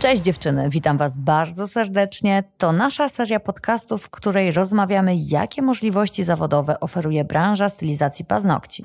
Cześć dziewczyny, witam Was bardzo serdecznie. To nasza seria podcastów, w której rozmawiamy, jakie możliwości zawodowe oferuje branża stylizacji paznokci.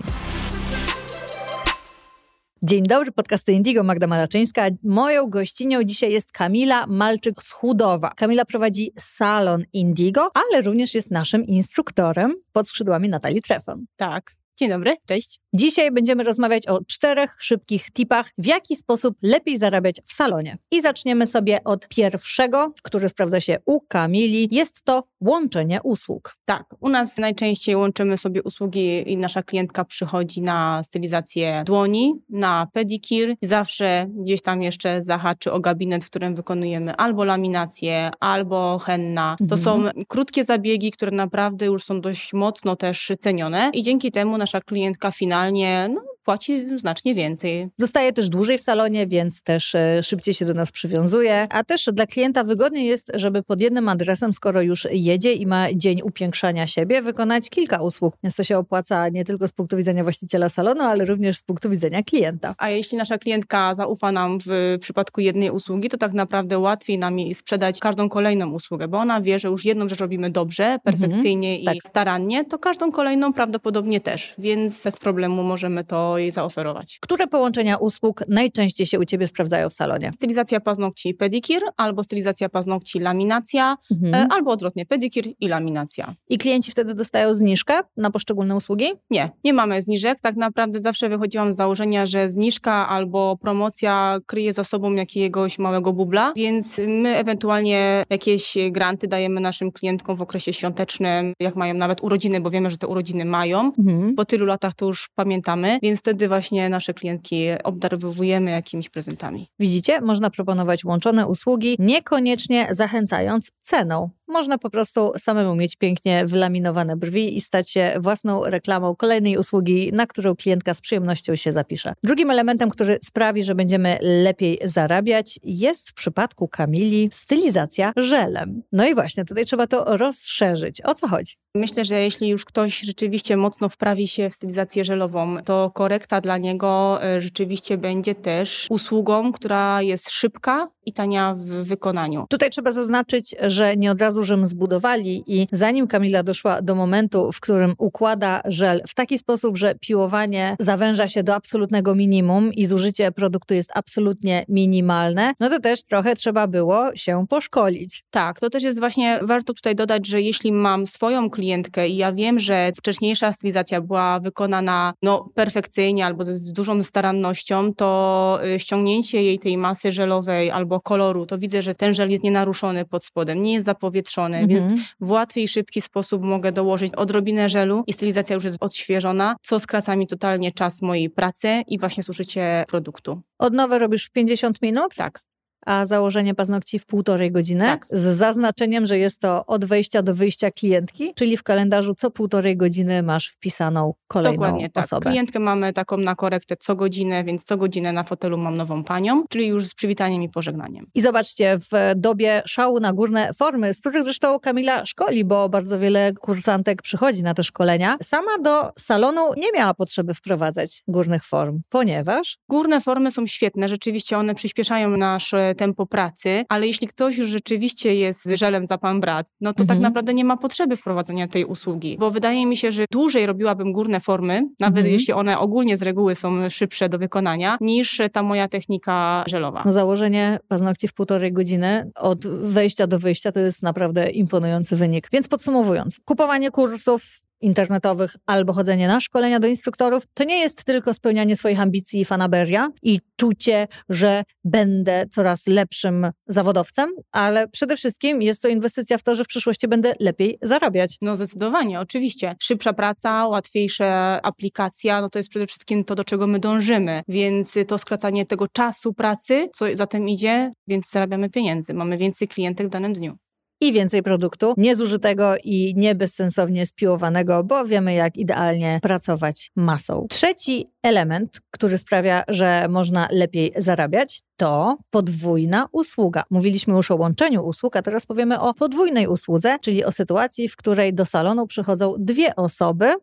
Dzień dobry, podcasty Indigo, Magda Malaczyńska. Moją gościnią dzisiaj jest Kamila Malczyk-Schudowa. Kamila prowadzi salon Indigo, ale również jest naszym instruktorem pod skrzydłami Natalii Trefon. Tak. Dzień dobry, cześć. Dzisiaj będziemy rozmawiać o czterech szybkich tipach, w jaki sposób lepiej zarabiać w salonie. I zaczniemy sobie od pierwszego, który sprawdza się u Kamili. Jest to łączenie usług. Tak, u nas najczęściej łączymy sobie usługi i nasza klientka przychodzi na stylizację dłoni, na pedikir. Zawsze gdzieś tam jeszcze zahaczy o gabinet, w którym wykonujemy albo laminację, albo henna. To mhm. są krótkie zabiegi, które naprawdę już są dość mocno też cenione i dzięki temu nasza klientka finalnie no, płaci znacznie więcej. Zostaje też dłużej w salonie, więc też e, szybciej się do nas przywiązuje. A też dla klienta wygodniej jest, żeby pod jednym adresem, skoro już jedzie i ma dzień upiększania siebie, wykonać kilka usług. Więc to się opłaca nie tylko z punktu widzenia właściciela salonu, ale również z punktu widzenia klienta. A jeśli nasza klientka zaufa nam w przypadku jednej usługi, to tak naprawdę łatwiej nam sprzedać każdą kolejną usługę, bo ona wie, że już jedną rzecz robimy dobrze, perfekcyjnie mhm, i tak. starannie, to każdą kolejną prawdopodobnie też, więc bez problemu możemy to jej zaoferować. Które połączenia usług najczęściej się u Ciebie sprawdzają w salonie? Stylizacja paznokci pedikir, albo stylizacja paznokci laminacja, mhm. E, albo odwrotnie pedikir i laminacja. I klienci wtedy dostają zniżkę na poszczególne usługi? Nie, nie mamy zniżek. Tak naprawdę zawsze wychodziłam z założenia, że zniżka albo promocja kryje za sobą jakiegoś małego bubla, więc my ewentualnie jakieś granty dajemy naszym klientkom w okresie świątecznym, jak mają nawet urodziny, bo wiemy, że te urodziny mają. Mhm. Po tylu latach to już pamiętamy, więc wtedy właśnie nasze klientki obdarowujemy jakimiś prezentami. Widzicie, można proponować łączone usługi, niekoniecznie zachęcając ceną. Można po prostu samemu mieć pięknie wylaminowane brwi i stać się własną reklamą kolejnej usługi, na którą klientka z przyjemnością się zapisze. Drugim elementem, który sprawi, że będziemy lepiej zarabiać, jest w przypadku Kamili stylizacja żelem. No i właśnie, tutaj trzeba to rozszerzyć. O co chodzi? Myślę, że jeśli już ktoś rzeczywiście mocno wprawi się w stylizację żelową, to korekta dla niego e, rzeczywiście będzie też usługą, która jest szybka i tania w wykonaniu. Tutaj trzeba zaznaczyć, że nie od razu Rzym zbudowali i zanim Kamila doszła do momentu, w którym układa żel w taki sposób, że piłowanie zawęża się do absolutnego minimum i zużycie produktu jest absolutnie minimalne, no to też trochę trzeba było się poszkolić. Tak, to też jest właśnie, warto tutaj dodać, że jeśli mam swoją klientkę i ja wiem, że wcześniejsza stylizacja była wykonana no, perfekcyjnie albo z, z dużą starannością, to y, ściągnięcie jej tej masy żelowej albo albo koloru, to widzę, że ten żel jest nienaruszony pod spodem, nie jest zapowietrzony, mhm. więc w łatwy i szybki sposób mogę dołożyć odrobinę żelu i stylizacja już jest odświeżona, co skraca mi totalnie czas mojej pracy i właśnie zużycie produktu. Odnowę robisz w 50 minut? Tak a założenie paznokci w półtorej godziny, tak. z zaznaczeniem, że jest to od wejścia do wyjścia klientki, czyli w kalendarzu co półtorej godziny masz wpisaną kolejną Dokładnie, tak. osobę. Klientkę mamy taką na korektę co godzinę, więc co godzinę na fotelu mam nową panią, czyli już z przywitaniem i pożegnaniem. I zobaczcie, w dobie szału na górne formy, z których zresztą Kamila szkoli, bo bardzo wiele kursantek przychodzi na te szkolenia, sama do salonu nie miała potrzeby wprowadzać górnych form, ponieważ... Górne formy są świetne, rzeczywiście one przyspieszają nasze tempo pracy, ale jeśli ktoś już rzeczywiście jest żelem za pan brat, no to tak mhm. tak naprawdę nie ma potrzeby wprowadzenia tej usługi, bo wydaje mi się, że dłużej robiłabym górne formy, nawet mhm. jeśli one ogólnie z reguły są szybsze do wykonania, niż ta moja technika żelowa. No założenie paznokci w półtorej godziny od wejścia do wyjścia to jest naprawdę imponujący wynik. Więc podsumowując, kupowanie kursów internetowych albo chodzenie na szkolenia do instruktorów, to nie jest tylko spełnianie swoich ambicji i fanaberia i czucie, że będę coraz lepszym zawodowcem, ale przede wszystkim jest to inwestycja w to, że w przyszłości będę lepiej zarabiać. No zdecydowanie, oczywiście. Szybsza praca, łatwiejsza aplikacja, no to jest przede wszystkim to, do czego my dążymy, więc to skracanie tego czasu pracy, co za tym idzie, więc zarabiamy pieniędzy, mamy więcej klientek w danym dniu i więcej produktu niezużytego i nie bezsensownie spiłowanego, bo wiemy jak idealnie pracować masą. Trzeci element, który sprawia, że można lepiej zarabiać, to podwójna usługa. Mówiliśmy już o łączeniu usług, a teraz powiemy o podwójnej usłudze, czyli o sytuacji, w której do salonu przychodzą dwie osoby,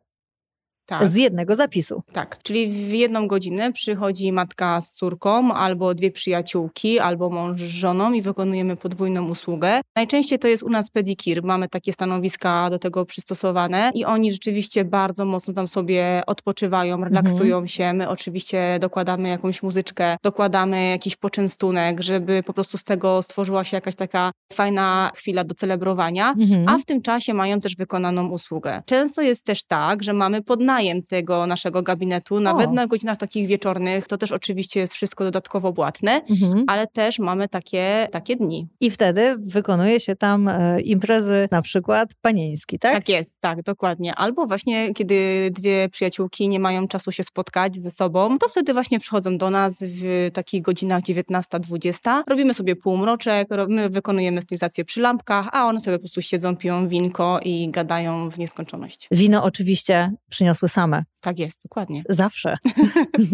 Tak. Z jednego zapisu. Tak, czyli w jedną godzinę przychodzi matka z córką, albo dwie przyjaciółki, albo mąż z żoną i wykonujemy podwójną usługę. Najczęściej to jest u nas pedikir. Mamy takie stanowiska do tego przystosowane i oni rzeczywiście bardzo mocno tam sobie odpoczywają, relaksują mhm. się. My oczywiście dokładamy jakąś muzyczkę, dokładamy jakiś poczęstunek, żeby po prostu z tego stworzyła się jakaś taka fajna chwila do celebrowania, mhm. a w tym czasie mają też wykonaną usługę. Często jest też tak, że mamy podnajem tego naszego gabinetu, nawet o. na godzinach takich wieczornych, to też oczywiście jest wszystko dodatkowo płatne, mhm. ale też mamy takie, takie dni. I wtedy wykonuje się tam e, imprezy na przykład panieński, tak? Tak jest, tak, dokładnie. Albo właśnie, kiedy dwie przyjaciółki nie mają czasu się spotkać ze sobą, to wtedy właśnie przychodzą do nas w takich godzinach 19-20. Robimy sobie półmroczek, my wykonujemy stylizację przy lampkach, a one sobie po prostu siedzą, piją winko i gadają w nieskończoność. Wino oczywiście przyniosły same. Tak jest, dokładnie. Zawsze.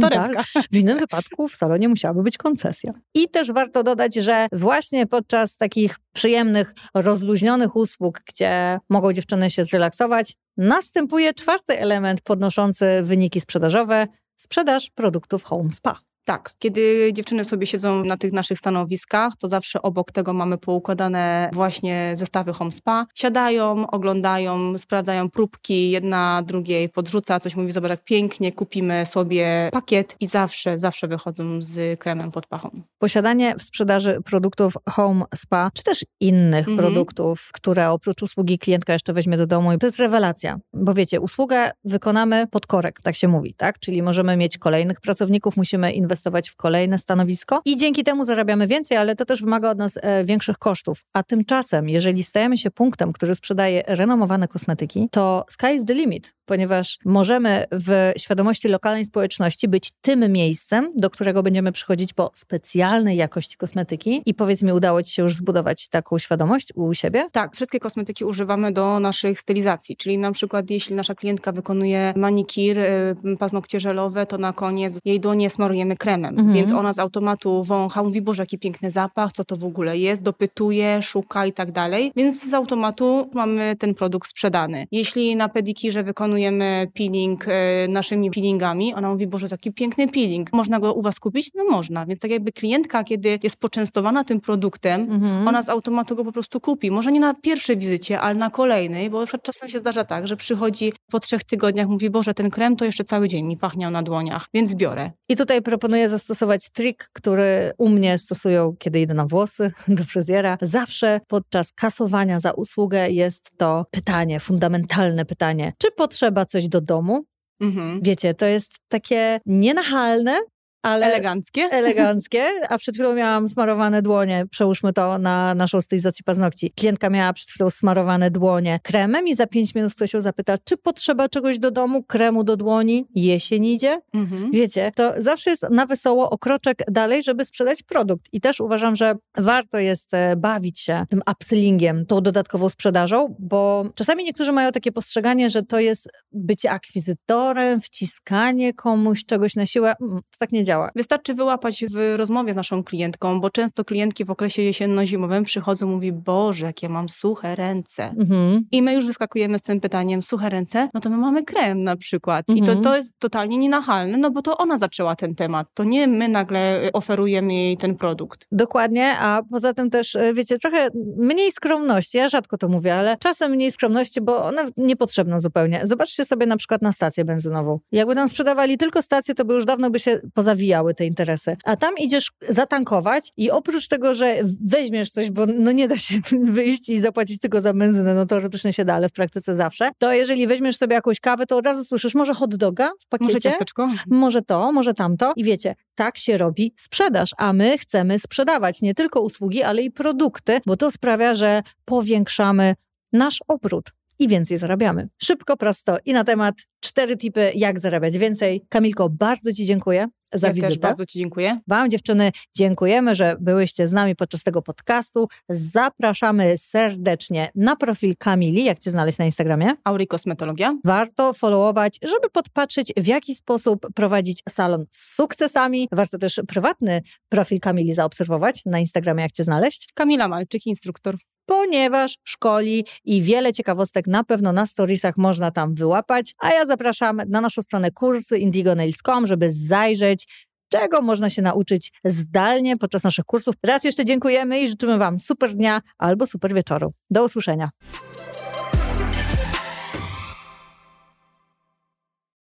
Torebka. w innym wypadku w salonie musiałaby być koncesja. I też warto dodać, że właśnie podczas takich przyjemnych, rozluźnionych usług, gdzie mogą dziewczyny się zrelaksować, następuje czwarty element podnoszący wyniki sprzedażowe sprzedaż produktów Home Spa. Tak, kiedy dziewczyny sobie siedzą na tych naszych stanowiskach, to zawsze obok tego mamy poukładane właśnie zestawy home spa. Siadają, oglądają, sprawdzają próbki, jedna drugiej podrzuca, coś mówi, zobacz jak pięknie, kupimy sobie pakiet i zawsze, zawsze wychodzą z kremem pod pachą. Posiadanie w sprzedaży produktów home spa, czy też innych mhm. produktów, które oprócz usługi klientka jeszcze weźmie do domu, to jest rewelacja, bo wiecie, usługę wykonamy pod korek, tak się mówi, tak? Czyli możemy mieć kolejnych pracowników, musimy inwestować w kolejne stanowisko i dzięki temu zarabiamy więcej, ale to też wymaga od nas e, większych kosztów. A tymczasem, jeżeli stajemy się punktem, który sprzedaje renomowane kosmetyki, to sky is the limit, ponieważ możemy w świadomości lokalnej społeczności być tym miejscem, do którego będziemy przychodzić po specjalnej jakości kosmetyki. I powiedz mi, udało Ci się już zbudować taką świadomość u siebie? Tak, wszystkie kosmetyki używamy do naszych stylizacji, czyli na przykład jeśli nasza klientka wykonuje manikir, y, paznokcie żelowe, to na koniec jej dłonie smarujemy kremem kremem, mhm. więc ona z automatu wącha, mówi, boże, jaki piękny zapach, co to w ogóle jest, dopytuje, szuka i tak dalej, więc z automatu mamy ten produkt sprzedany. Jeśli na pedikirze wykonujemy peeling e, naszymi peelingami, ona mówi, boże, taki piękny peeling, można go u was kupić? No można, więc tak jakby klientka, kiedy jest poczęstowana tym produktem, mhm. ona z automatu go po prostu kupi. Może nie na pierwszej wizycie, ale na kolejnej, bo czasem się zdarza tak, że przychodzi po trzech tygodniach, mówi, boże, ten krem to jeszcze cały dzień mi pachniał na dłoniach, więc biorę. I tutaj proponuję proponuję zastosować trik, który u mnie stosują, kiedy idę na włosy do fryzjera. Zawsze podczas kasowania za usługę jest to pytanie, fundamentalne pytanie, czy potrzeba coś do domu? Mhm. Wiecie, to jest takie nienachalne, ale eleganckie. Eleganckie, a przed chwilą miałam smarowane dłonie, przełóżmy to na naszą stylizację paznokci. Klientka miała przed chwilą smarowane dłonie kremem i za pięć minut ktoś się zapyta, czy potrzeba czegoś do domu, kremu do dłoni, jesień idzie. Mhm. Wiecie, to zawsze jest na wesoło o kroczek dalej, żeby sprzedać produkt. I też uważam, że warto jest e, bawić się tym upsellingiem, tą dodatkową sprzedażą, bo czasami niektórzy mają takie postrzeganie, że to jest bycie akwizytorem, wciskanie komuś czegoś na siłę. Mm, to tak nie działa. Wystarczy wyłapać w rozmowie z naszą klientką, bo często klientki w okresie jesienno-zimowym przychodzą i mówi, Boże, jakie mam suche ręce. Mhm. I my już wyskakujemy z tym pytaniem, suche ręce, no to my mamy krem na przykład. Mhm. I to, mhm. to jest totalnie nienachalne, no bo to ona zaczęła ten temat. To nie my nagle y, oferujemy jej ten produkt. Dokładnie, a poza tym też, y, wiecie, trochę mniej skromności. Ja rzadko to mówię, ale czasem mniej skromności, bo ona niepotrzebna zupełnie. Zobaczcie sobie na przykład na stację benzynową. Jakby tam sprzedawali tylko stację, to by już dawno by się poza zawijały te interesy. A tam idziesz zatankować i oprócz tego, że weźmiesz coś, bo no nie da się wyjść i zapłacić tylko za benzynę, no teoretycznie się da, ale w praktyce zawsze, to jeżeli weźmiesz sobie jakąś kawę, to od razu słyszysz może hot doga w pakiecie, może ciasteczko, może to, może tamto i wiecie, tak się robi sprzedaż, a my chcemy sprzedawać nie tylko usługi, ale i produkty, bo to sprawia, że powiększamy nasz obrót i więcej zarabiamy. Szybko, prosto i na temat cztery tipy, jak zarabiać więcej. Kamilko, bardzo Ci dziękuję za ja wizytę. Też bardzo Ci dziękuję. Wam dziewczyny dziękujemy, że byłyście z nami podczas tego podcastu. Zapraszamy serdecznie na profil Kamili. Jak Cię znaleźć na Instagramie? Auri Kosmetologia. Warto followować, żeby podpatrzeć w jaki sposób prowadzić salon z sukcesami. Warto też prywatny profil Kamili zaobserwować na Instagramie. Jak Cię znaleźć? Kamila Malczyk, instruktor. Ponieważ szkoli i wiele ciekawostek na pewno na storiesach można tam wyłapać. A ja zapraszam na naszą stronę kursy indigonails.com, żeby zajrzeć, czego można się nauczyć zdalnie podczas naszych kursów. Raz jeszcze dziękujemy i życzymy Wam super dnia albo super wieczoru. Do usłyszenia.